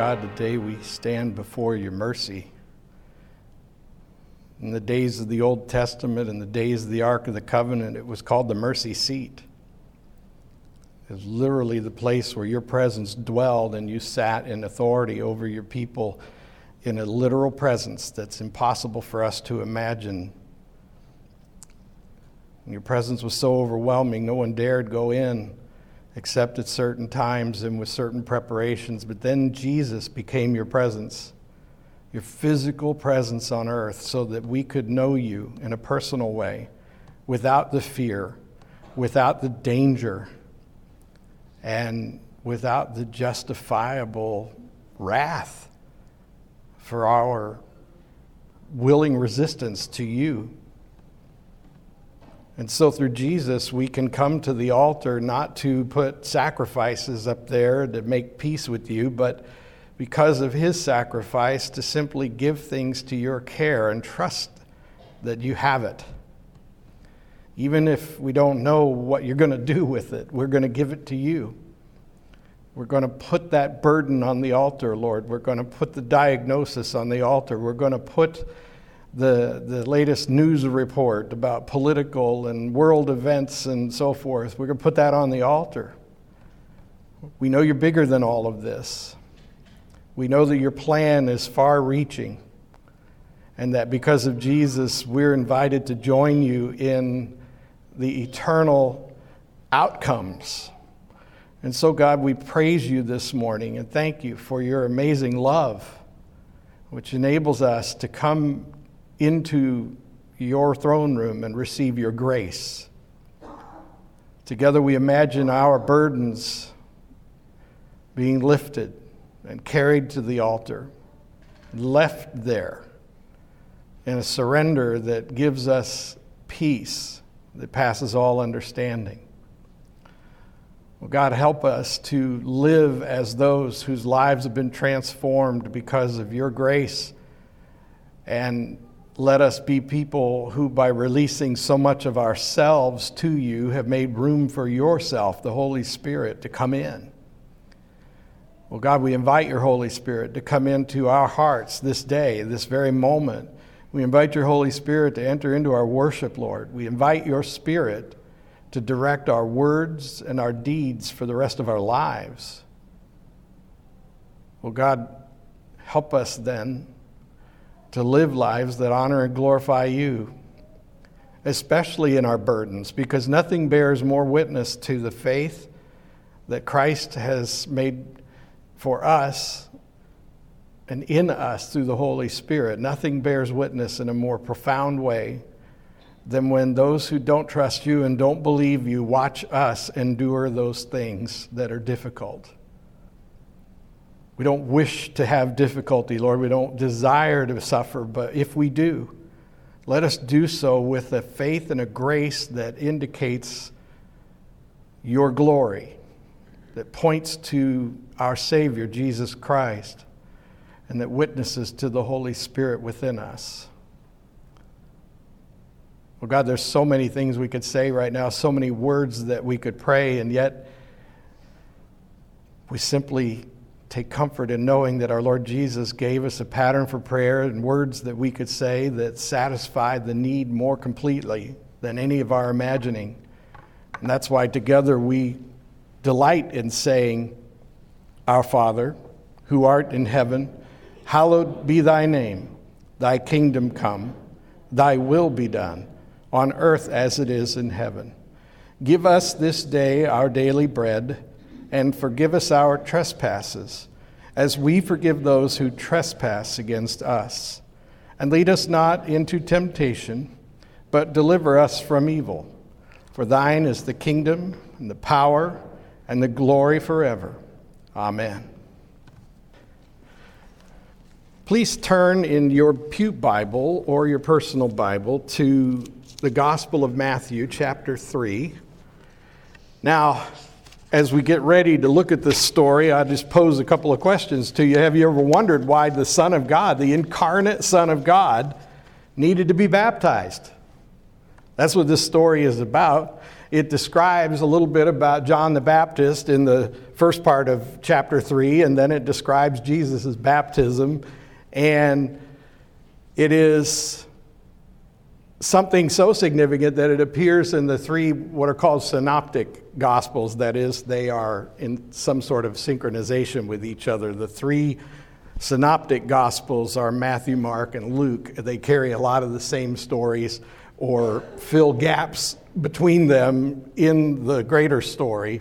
God, today we stand before your mercy. In the days of the Old Testament in the days of the Ark of the Covenant, it was called the mercy seat. It was literally the place where your presence dwelled and you sat in authority over your people in a literal presence that's impossible for us to imagine. Your presence was so overwhelming, no one dared go in except at certain times and with certain preparations. But then Jesus became your presence, your physical presence on earth, so that we could know you in a personal way without the fear, without the danger, and without the justifiable wrath for our willing resistance to you. And so through Jesus, we can come to the altar not to put sacrifices up there to make peace with you, but because of his sacrifice, to simply give things to your care and trust that you have it. Even if we don't know what you're going to do with it, we're going to give it to you. We're going to put that burden on the altar, Lord. We're going to put the diagnosis on the altar. We're going to put the, the latest news report about political and world events and so forth. We're going to put that on the altar. We know you're bigger than all of this. We know that your plan is far reaching, and that because of Jesus, we're invited to join you in the eternal outcomes. And so, God, we praise you this morning and thank you for your amazing love, which enables us to come into your throne room and receive your grace. Together we imagine our burdens being lifted and carried to the altar, left there in a surrender that gives us peace that passes all understanding. Well, God, help us to live as those whose lives have been transformed because of your grace and let us be people who, by releasing so much of ourselves to you, have made room for yourself, the Holy Spirit, to come in. Well, God, we invite your Holy Spirit to come into our hearts this day, this very moment. We invite your Holy Spirit to enter into our worship, Lord. We invite your Spirit to direct our words and our deeds for the rest of our lives. Well, God, help us then to live lives that honor and glorify you, especially in our burdens, because nothing bears more witness to the faith that Christ has made for us and in us through the Holy Spirit. Nothing bears witness in a more profound way than when those who don't trust you and don't believe you watch us endure those things that are difficult. We don't wish to have difficulty, Lord. We don't desire to suffer, but if we do, let us do so with a faith and a grace that indicates your glory, that points to our Savior, Jesus Christ, and that witnesses to the Holy Spirit within us. Well, God, there's so many things we could say right now, so many words that we could pray, and yet we simply take comfort in knowing that our Lord Jesus gave us a pattern for prayer and words that we could say that satisfied the need more completely than any of our imagining. And that's why together we delight in saying, Our Father, who art in heaven, hallowed be thy name. Thy kingdom come, thy will be done, on earth as it is in heaven. Give us this day our daily bread and forgive us our trespasses, as we forgive those who trespass against us. And lead us not into temptation, but deliver us from evil. For thine is the kingdom, and the power, and the glory forever. Amen. Please turn in your Pew Bible or your personal Bible to the Gospel of Matthew, chapter 3. Now, as we get ready to look at this story, I just pose a couple of questions to you. Have you ever wondered why the Son of God, the incarnate Son of God, needed to be baptized? That's what this story is about. It describes a little bit about John the Baptist in the first part of chapter 3, and then it describes Jesus' baptism. And it is something so significant that it appears in the three what are called synoptic gospels that is they are in some sort of synchronization with each other. The three synoptic gospels are matthew mark and luke. They carry a lot of the same stories or fill gaps between them in the greater story.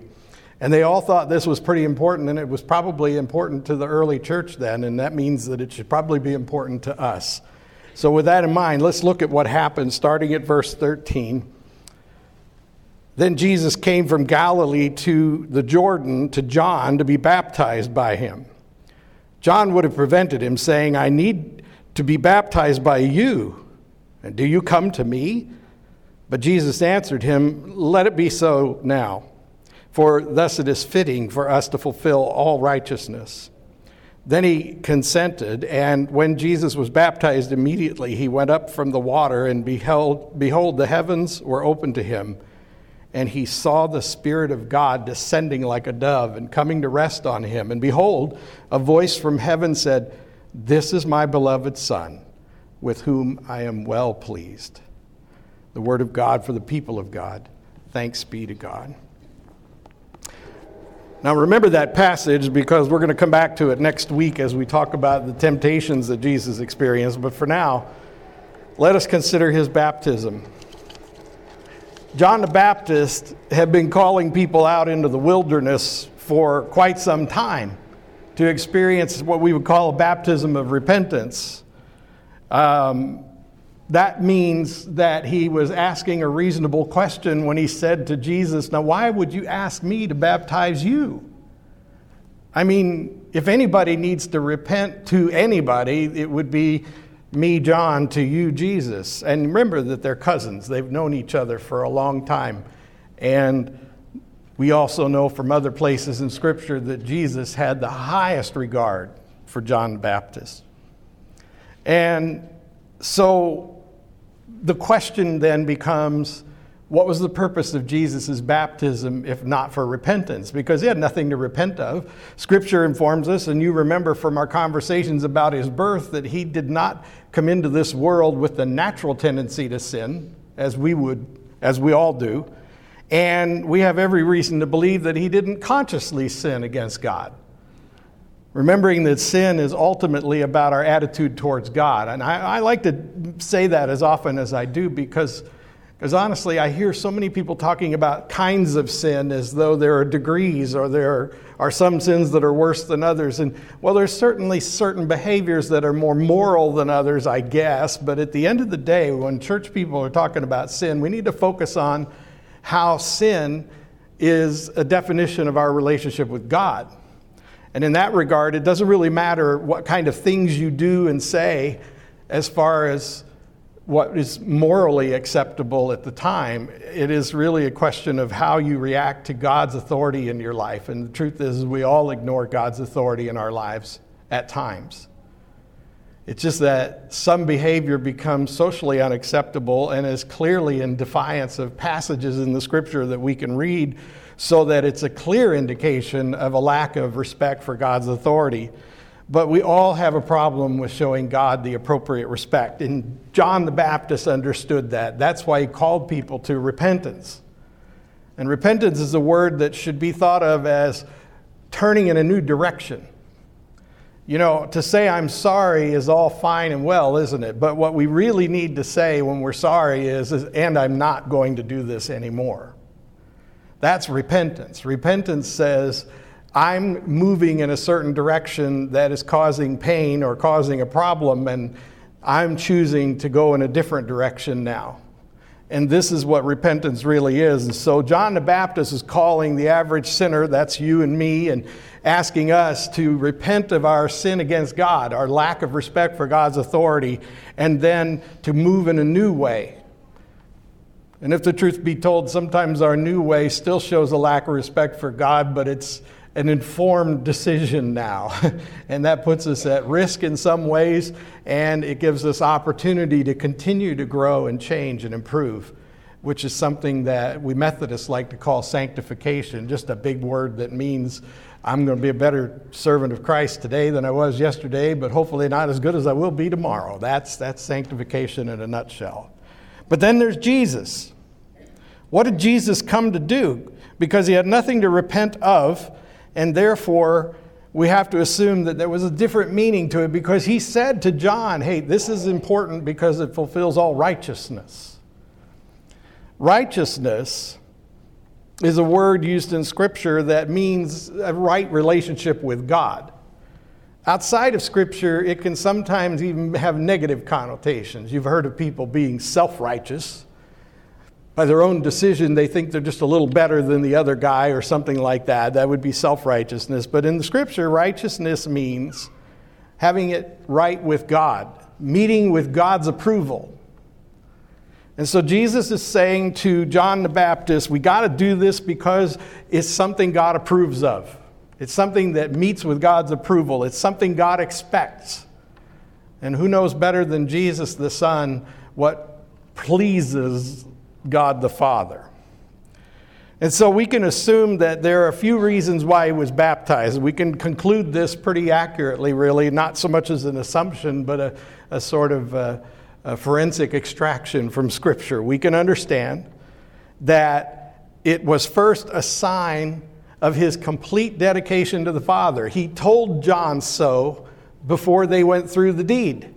And they all thought this was pretty important and it was probably important to the early church then and that means that it should probably be important to us so, with that in mind, let's look at what happened starting at verse 13. Then Jesus came from Galilee to the Jordan to John to be baptized by him. John would have prevented him, saying, I need to be baptized by you, and do you come to me? But Jesus answered him, Let it be so now, for thus it is fitting for us to fulfill all righteousness. Then he consented, and when Jesus was baptized, immediately he went up from the water, and beheld, behold, the heavens were opened to him. And he saw the Spirit of God descending like a dove and coming to rest on him. And behold, a voice from heaven said, This is my beloved Son, with whom I am well pleased. The word of God for the people of God. Thanks be to God. Now, remember that passage because we're going to come back to it next week as we talk about the temptations that Jesus experienced. But for now, let us consider his baptism. John the Baptist had been calling people out into the wilderness for quite some time to experience what we would call a baptism of repentance. Um, that means that he was asking a reasonable question when he said to Jesus, Now, why would you ask me to baptize you? I mean, if anybody needs to repent to anybody, it would be me, John, to you, Jesus. And remember that they're cousins, they've known each other for a long time. And we also know from other places in Scripture that Jesus had the highest regard for John the Baptist. And so the question then becomes what was the purpose of Jesus' baptism if not for repentance? Because he had nothing to repent of. Scripture informs us, and you remember from our conversations about his birth, that he did not come into this world with the natural tendency to sin, as we would, as we all do. And we have every reason to believe that he didn't consciously sin against God. Remembering that sin is ultimately about our attitude towards God. And I, I, like to say that as often as I do because, because honestly, I hear so many people talking about kinds of sin as though there are degrees or there are some sins that are worse than others. And well, there's certainly certain behaviors that are more moral than others, I guess. But at the end of the day, when church people are talking about sin, we need to focus on how sin is a definition of our relationship with God. And in that regard, it doesn't really matter what kind of things you do and say as far as what is morally acceptable at the time. It is really a question of how you react to God's authority in your life. And the truth is, we all ignore God's authority in our lives at times. It's just that some behavior becomes socially unacceptable and is clearly in defiance of passages in the scripture that we can read so that it's a clear indication of a lack of respect for God's authority. But we all have a problem with showing God the appropriate respect. And John the Baptist understood that. That's why he called people to repentance. And repentance is a word that should be thought of as turning in a new direction. You know, to say I'm sorry is all fine and well, isn't it? But what we really need to say when we're sorry is, is and I'm not going to do this anymore. That's repentance. Repentance says, I'm moving in a certain direction that is causing pain or causing a problem, and I'm choosing to go in a different direction now. And this is what repentance really is. And so John the Baptist is calling the average sinner, that's you and me, and asking us to repent of our sin against God, our lack of respect for God's authority, and then to move in a new way and if the truth be told, sometimes our new way still shows a lack of respect for God, but it's an informed decision now. and that puts us at risk in some ways, and it gives us opportunity to continue to grow and change and improve. which is something that we Methodists like to call sanctification, just a big word that means I'm going to be a better servant of Christ today than I was yesterday, but hopefully not as good as I will be tomorrow. That's, that's sanctification in a nutshell. But then there's Jesus. What did Jesus come to do? Because he had nothing to repent of, and therefore we have to assume that there was a different meaning to it because he said to John, Hey, this is important because it fulfills all righteousness. Righteousness is a word used in Scripture that means a right relationship with God. Outside of Scripture, it can sometimes even have negative connotations. You've heard of people being self righteous. By their own decision, they think they're just a little better than the other guy or something like that. That would be self righteousness. But in the Scripture, righteousness means having it right with God, meeting with God's approval. And so Jesus is saying to John the Baptist, we got to do this because it's something God approves of. It's something that meets with God's approval. It's something God expects. And who knows better than Jesus the Son what pleases God the Father? And so we can assume that there are a few reasons why he was baptized. We can conclude this pretty accurately, really, not so much as an assumption, but a, a sort of. Uh, a forensic extraction from Scripture, we can understand that it was first a sign of his complete dedication to the Father. He told John so before they went through the deed.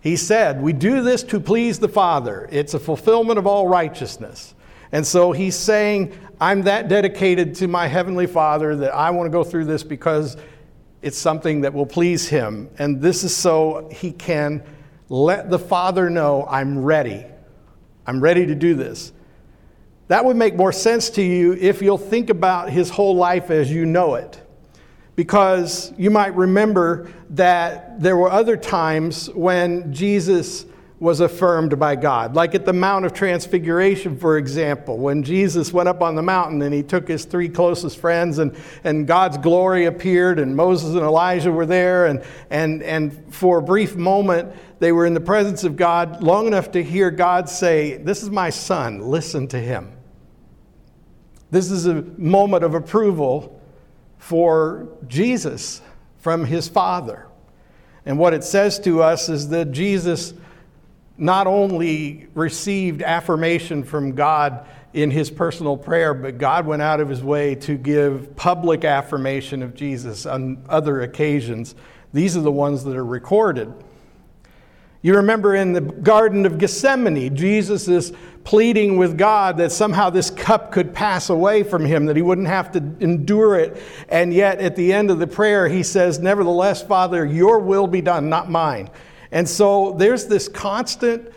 He said, We do this to please the Father. It's a fulfillment of all righteousness. And so he's saying, I'm that dedicated to my Heavenly Father that I want to go through this because it's something that will please Him. And this is so He can let the Father know, I'm ready. I'm ready to do this. That would make more sense to you if you'll think about his whole life as you know it. Because you might remember that there were other times when Jesus was affirmed by God. Like at the Mount of Transfiguration, for example, when Jesus went up on the mountain and he took his three closest friends, and, and God's glory appeared, and Moses and Elijah were there, and, and, and for a brief moment, they were in the presence of God long enough to hear God say, This is my son, listen to him. This is a moment of approval for Jesus from his Father. And what it says to us is that Jesus not only received affirmation from God in his personal prayer, but God went out of his way to give public affirmation of Jesus on other occasions. These are the ones that are recorded. You remember in the Garden of Gethsemane, Jesus is pleading with God that somehow this cup could pass away from him, that he wouldn't have to endure it. And yet, at the end of the prayer, he says, Nevertheless, Father, your will be done, not mine. And so there's this constant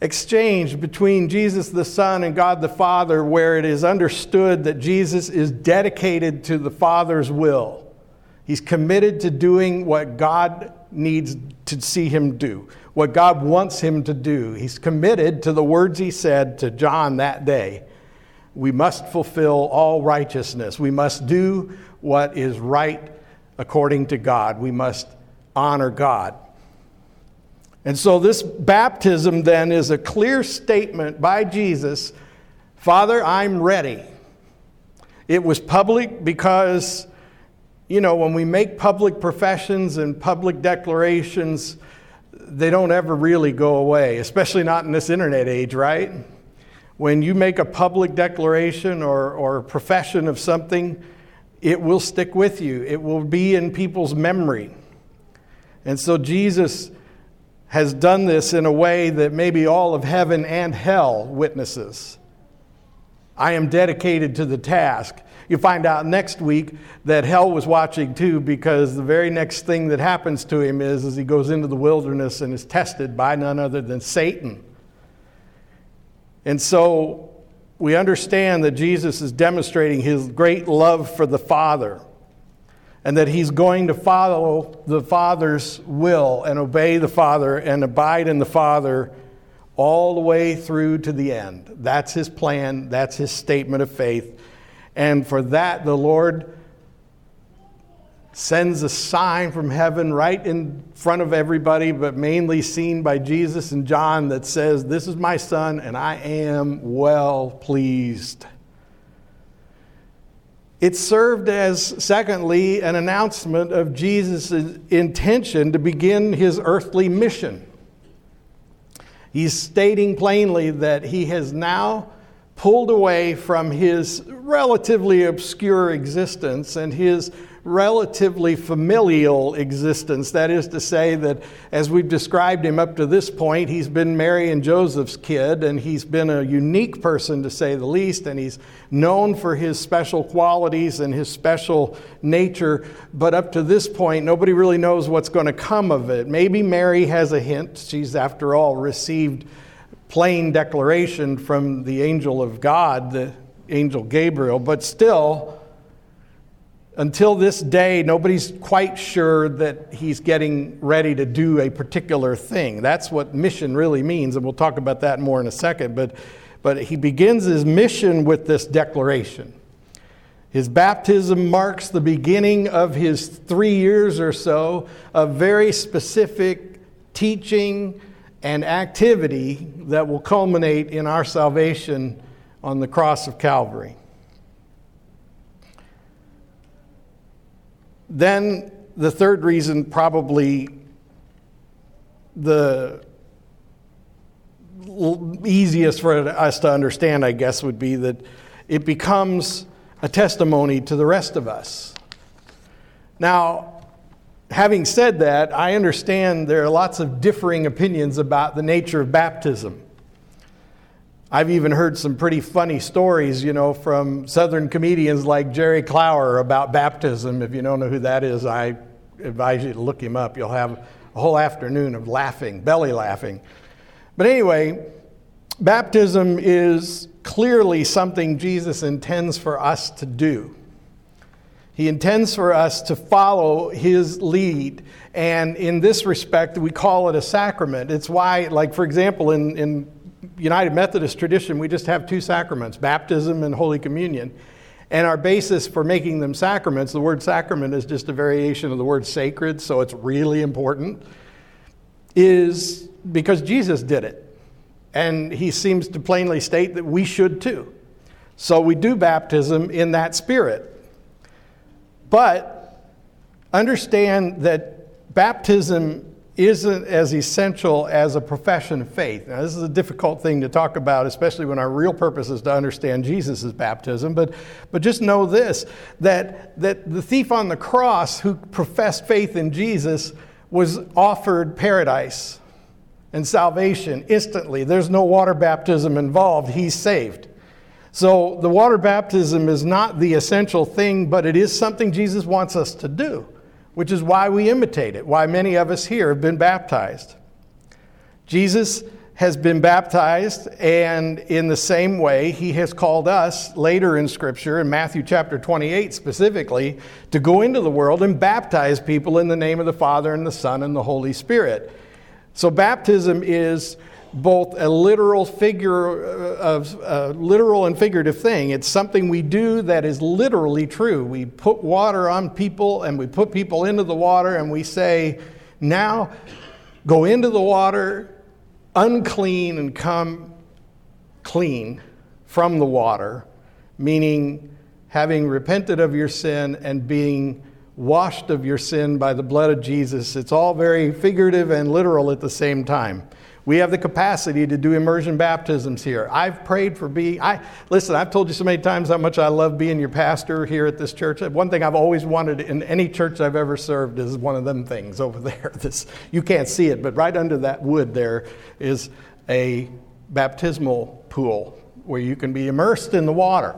exchange between Jesus the Son and God the Father where it is understood that Jesus is dedicated to the Father's will. He's committed to doing what God needs to see him do, what God wants him to do. He's committed to the words he said to John that day. We must fulfill all righteousness. We must do what is right according to God. We must honor God. And so, this baptism then is a clear statement by Jesus Father, I'm ready. It was public because, you know, when we make public professions and public declarations, they don't ever really go away, especially not in this internet age, right? When you make a public declaration or, or profession of something, it will stick with you, it will be in people's memory. And so, Jesus has done this in a way that maybe all of heaven and hell witnesses. I am dedicated to the task. You find out next week that hell was watching too, because the very next thing that happens to him is as he goes into the wilderness and is tested by none other than Satan. And so we understand that Jesus is demonstrating his great love for the Father and that he's going to follow the Father's will and obey the Father and abide in the Father all the way through to the end. That's his plan, that's his statement of faith. And for that, the Lord sends a sign from heaven right in front of everybody, but mainly seen by Jesus and John that says, This is my son, and I am well pleased. It served as, secondly, an announcement of Jesus' intention to begin his earthly mission. He's stating plainly that he has now pulled away from his relatively obscure existence and his relatively familial existence. That is to say, that as we've described him up to this point, he's been Mary and Joseph's kid, and he's been a unique person to say the least, and he's known for his special qualities and his special nature. But up to this point, nobody really knows what's going to come of it. Maybe Mary has a hint. She's, after all, received plain declaration from the angel of God, the angel Gabriel, but still, until this day, nobody's quite sure that he's getting ready to do a particular thing. That's what mission really means, and we'll talk about that more in a second. But, but he begins his mission with this declaration. His baptism marks the beginning of his three years or so of very specific teaching and activity that will culminate in our salvation on the cross of Calvary. Then the third reason, probably the easiest for us to understand, I guess, would be that it becomes a testimony to the rest of us. Now, having said that, I understand there are lots of differing opinions about the nature of baptism. I've even heard some pretty funny stories, you know, from Southern comedians like Jerry Clower about baptism. If you don't know who that is, I advise you to look him up. You'll have a whole afternoon of laughing, belly laughing. But anyway, baptism is clearly something Jesus intends for us to do. He intends for us to follow his lead. And in this respect, we call it a sacrament. It's why, like, for example, in, in United Methodist tradition, we just have two sacraments baptism and Holy Communion. And our basis for making them sacraments, the word sacrament is just a variation of the word sacred, so it's really important, is because Jesus did it. And he seems to plainly state that we should too. So we do baptism in that spirit. But understand that baptism isn't as essential as a profession of faith. Now, this is a difficult thing to talk about, especially when our real purpose is to understand Jesus' baptism. But, but just know this that, that the thief on the cross who professed faith in Jesus was offered paradise and salvation instantly. There's no water baptism involved, he's saved. So the water baptism is not the essential thing, but it is something Jesus wants us to do which is why we imitate it, why many of us here have been baptized. Jesus has been baptized, and in the same way, he has called us later in Scripture, in Matthew chapter 28 specifically, to go into the world and baptize people in the name of the Father and the Son and the Holy Spirit. So, baptism is both a literal figure uh, of a literal and figurative thing. It's something we do that is literally true. We put water on people and we put people into the water and we say, now go into the water unclean and come clean from the water, meaning having repented of your sin and being washed of your sin by the blood of Jesus. It's all very figurative and literal at the same time. We have the capacity to do immersion baptisms here. I've prayed for being, I, listen, I've told you so many times how much I love being your pastor here at this church. One thing I've always wanted in any church I've ever served is one of them things over there. This, you can't see it, but right under that wood there is a baptismal pool where you can be immersed in the water.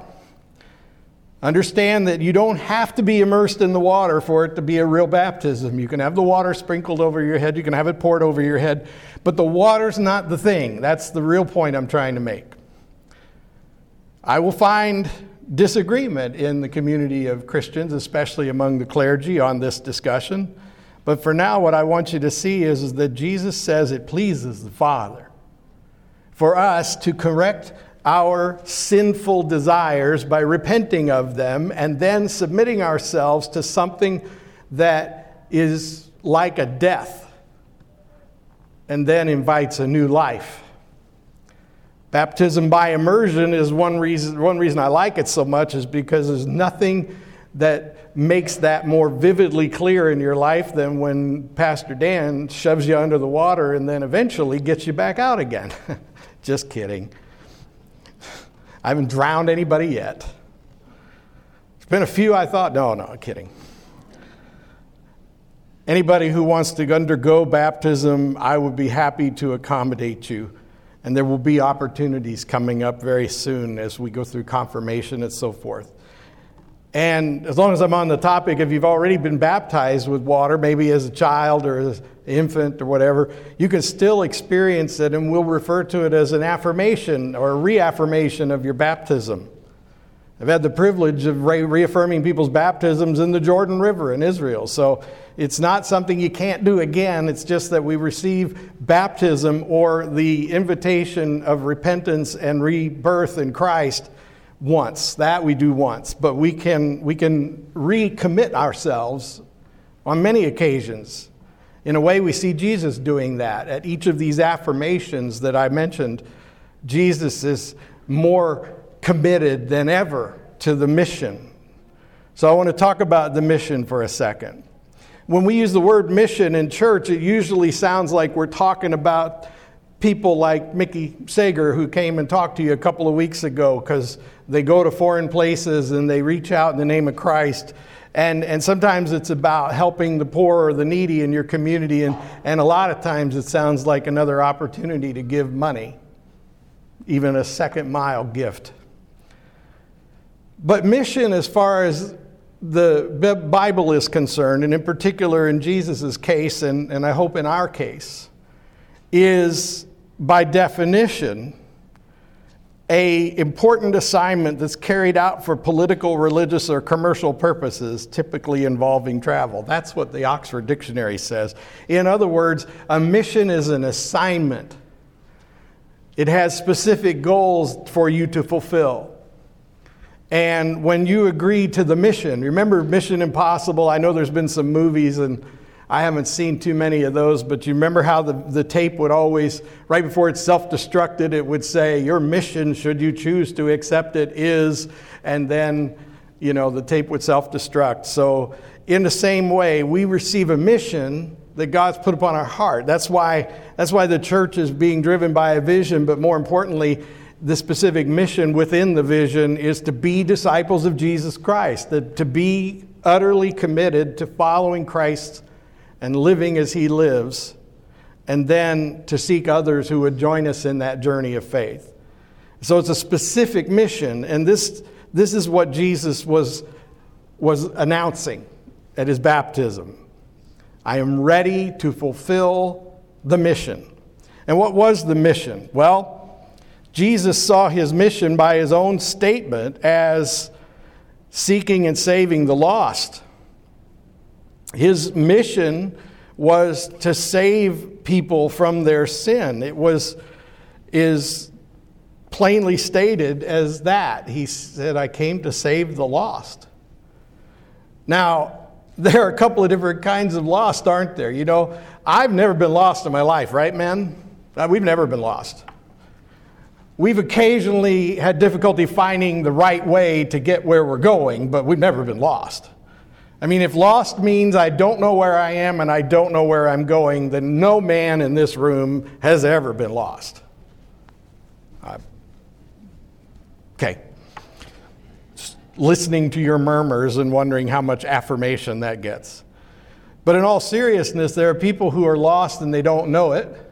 Understand that you don't have to be immersed in the water for it to be a real baptism. You can have the water sprinkled over your head, you can have it poured over your head, but the water's not the thing. That's the real point I'm trying to make. I will find disagreement in the community of Christians, especially among the clergy, on this discussion. But for now, what I want you to see is, is that Jesus says it pleases the Father for us to correct our sinful desires by repenting of them and then submitting ourselves to something that is like a death and then invites a new life. Baptism by immersion is one reason, one reason I like it so much is because there's nothing that makes that more vividly clear in your life than when Pastor Dan shoves you under the water and then eventually gets you back out again. Just kidding. I haven't drowned anybody yet. There's been a few I thought, no, no, kidding. Anybody who wants to undergo baptism, I would be happy to accommodate you. And there will be opportunities coming up very soon as we go through confirmation and so forth. And as long as I'm on the topic, if you've already been baptized with water, maybe as a child or as an infant or whatever, you can still experience it, and we'll refer to it as an affirmation or a reaffirmation of your baptism. I've had the privilege of re- reaffirming people's baptisms in the Jordan River in Israel. So it's not something you can't do again. It's just that we receive baptism or the invitation of repentance and rebirth in Christ once. That we do once. But we can, we can recommit ourselves on many occasions. In a way, we see Jesus doing that. At each of these affirmations that I mentioned, Jesus is more committed than ever to the mission. So I want to talk about the mission for a second. When we use the word mission in church, it usually sounds like we're talking about people like Mickey Sager, who came and talked to you a couple of weeks ago, because they go to foreign places and they reach out in the name of Christ. And, and sometimes it's about helping the poor or the needy in your community. And, and a lot of times it sounds like another opportunity to give money, even a second mile gift. But mission, as far as the Bible is concerned, and in particular in Jesus' case, and, and I hope in our case, is by definition a important assignment that's carried out for political, religious, or commercial purposes, typically involving travel. That's what the Oxford Dictionary says. In other words, a mission is an assignment. It has specific goals for you to fulfill. And when you agree to the mission, remember Mission Impossible? I know there's been some movies and I haven't seen too many of those, but you remember how the, the tape would always, right before it self destructed, it would say, Your mission, should you choose to accept it, is, and then, you know, the tape would self destruct. So, in the same way, we receive a mission that God's put upon our heart. That's why, that's why the church is being driven by a vision, but more importantly, the specific mission within the vision is to be disciples of Jesus Christ, that to be utterly committed to following Christ and living as he lives, and then to seek others who would join us in that journey of faith. So it's a specific mission, and this, this is what Jesus was, was announcing at his baptism. I am ready to fulfill the mission. And what was the mission? Well, Jesus saw his mission by his own statement as seeking and saving the lost. His mission was to save people from their sin. It was is plainly stated as that. He said, I came to save the lost. Now, there are a couple of different kinds of lost, aren't there? You know, I've never been lost in my life, right, men? Uh, we've never been lost. We've occasionally had difficulty finding the right way to get where we're going, but we've never been lost. I mean, if lost means I don't know where I am and I don't know where I'm going, then no man in this room has ever been lost. Uh, okay. Just listening to your murmurs and wondering how much affirmation that gets. But in all seriousness, there are people who are lost and they don't know it.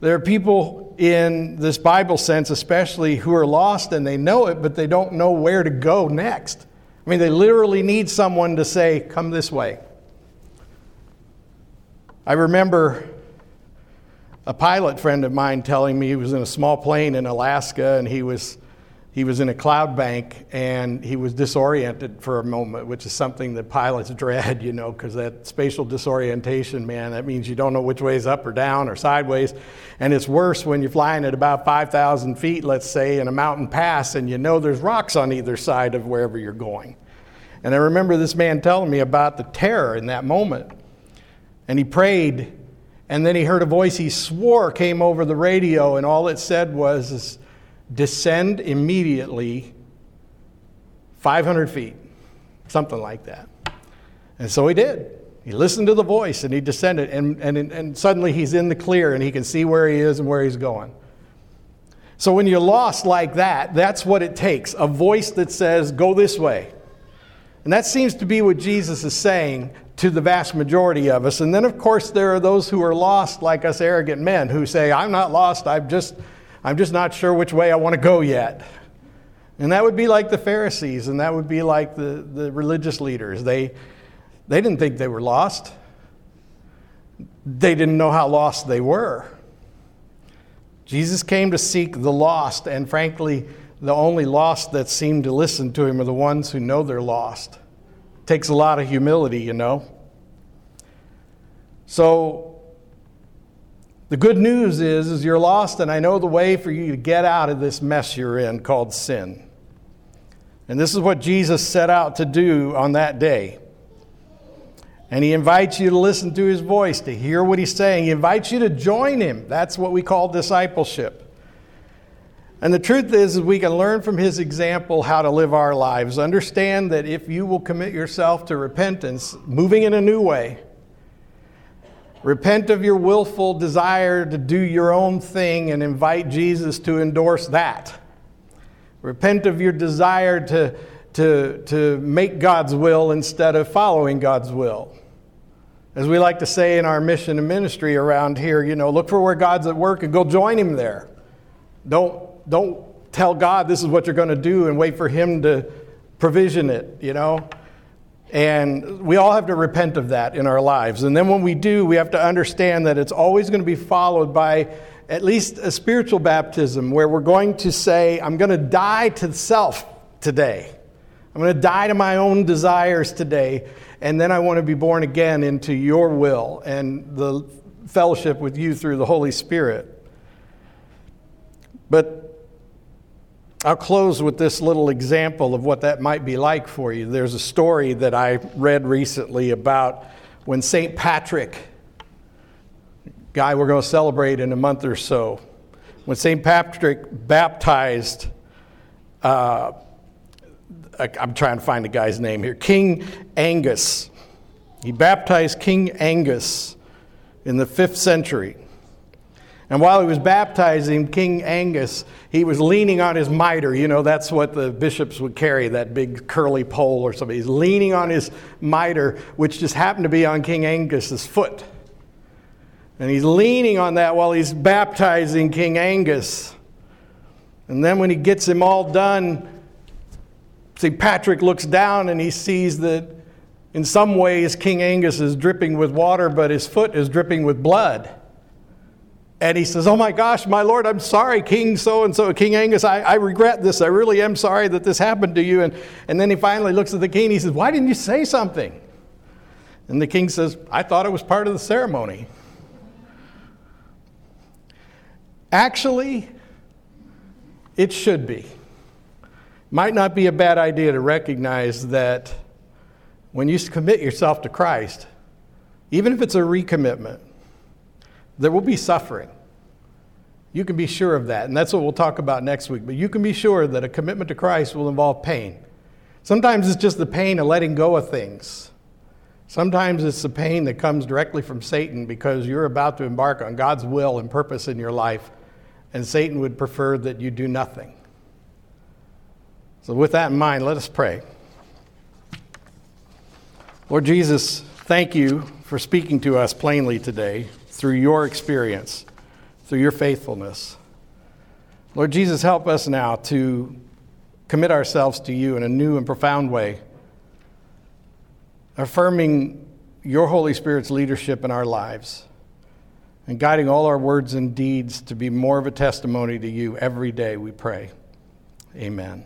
There are people in this Bible sense, especially, who are lost and they know it, but they don't know where to go next. I mean, they literally need someone to say, Come this way. I remember a pilot friend of mine telling me he was in a small plane in Alaska and he was he was in a cloud bank and he was disoriented for a moment, which is something that pilots dread, you know, because that spatial disorientation, man, that means you don't know which way is up or down or sideways. And it's worse when you're flying at about 5,000 feet, let's say, in a mountain pass, and you know there's rocks on either side of wherever you're going. And I remember this man telling me about the terror in that moment. And he prayed, and then he heard a voice he swore came over the radio, and all it said was, Descend immediately 500 feet, something like that. And so he did. He listened to the voice and he descended, and, and, and suddenly he's in the clear and he can see where he is and where he's going. So when you're lost like that, that's what it takes a voice that says, Go this way. And that seems to be what Jesus is saying to the vast majority of us. And then, of course, there are those who are lost, like us arrogant men, who say, I'm not lost, I'm just, I'm just not sure which way I want to go yet. And that would be like the Pharisees, and that would be like the, the religious leaders. They, they didn't think they were lost, they didn't know how lost they were. Jesus came to seek the lost, and frankly, the only lost that seem to listen to him are the ones who know they're lost. It takes a lot of humility, you know. So the good news is, is you're lost, and I know the way for you to get out of this mess you're in called sin. And this is what Jesus set out to do on that day. And he invites you to listen to his voice, to hear what he's saying. He invites you to join him. That's what we call discipleship. And the truth is, is we can learn from his example how to live our lives. Understand that if you will commit yourself to repentance, moving in a new way, repent of your willful desire to do your own thing and invite Jesus to endorse that. Repent of your desire to, to, to make God's will instead of following God's will. As we like to say in our mission and ministry around here, you know, look for where God's at work and go join Him there. Don't, don't tell God this is what you're going to do and wait for Him to provision it, you know. And we all have to repent of that in our lives. And then when we do, we have to understand that it's always going to be followed by at least a spiritual baptism where we're going to say, I'm going to die to self today. I'm going to die to my own desires today. And then I want to be born again into your will and the fellowship with you through the Holy Spirit. But I'll close with this little example of what that might be like for you. There's a story that I read recently about when St. Patrick guy we're going to celebrate in a month or so. When St. Patrick baptized, uh, I'm trying to find the guy's name here, King Angus. He baptized King Angus in the fifth century. And while he was baptizing King Angus, he was leaning on his mitre. You know, that's what the bishops would carry, that big curly pole or something. He's leaning on his mitre, which just happened to be on King Angus's foot. And he's leaning on that while he's baptizing King Angus. And then when he gets him all done, St. Patrick looks down and he sees that in some ways King Angus is dripping with water, but his foot is dripping with blood. And he says, Oh my gosh, my Lord, I'm sorry, King so and so, King Angus, I, I, regret this. I really am sorry that this happened to you. And, and then he finally looks at the king and he says, Why didn't you say something? And the king says, I thought it was part of the ceremony. Actually, it should be. Might not be a bad idea to recognize that when you commit yourself to Christ, even if it's a recommitment, there will be suffering. You can be sure of that, and that's what we'll talk about next week. But you can be sure that a commitment to Christ will involve pain. Sometimes it's just the pain of letting go of things. Sometimes it's the pain that comes directly from Satan because you're about to embark on God's will and purpose in your life and Satan would prefer that you do nothing. So, with that in mind, let us pray. Lord Jesus, thank you for speaking to us plainly today through your experience, through your faithfulness. Lord Jesus, help us now to commit ourselves to you in a new and profound way, affirming your Holy Spirit's leadership in our lives and guiding all our words and deeds to be more of a testimony to you every day, we pray. Amen.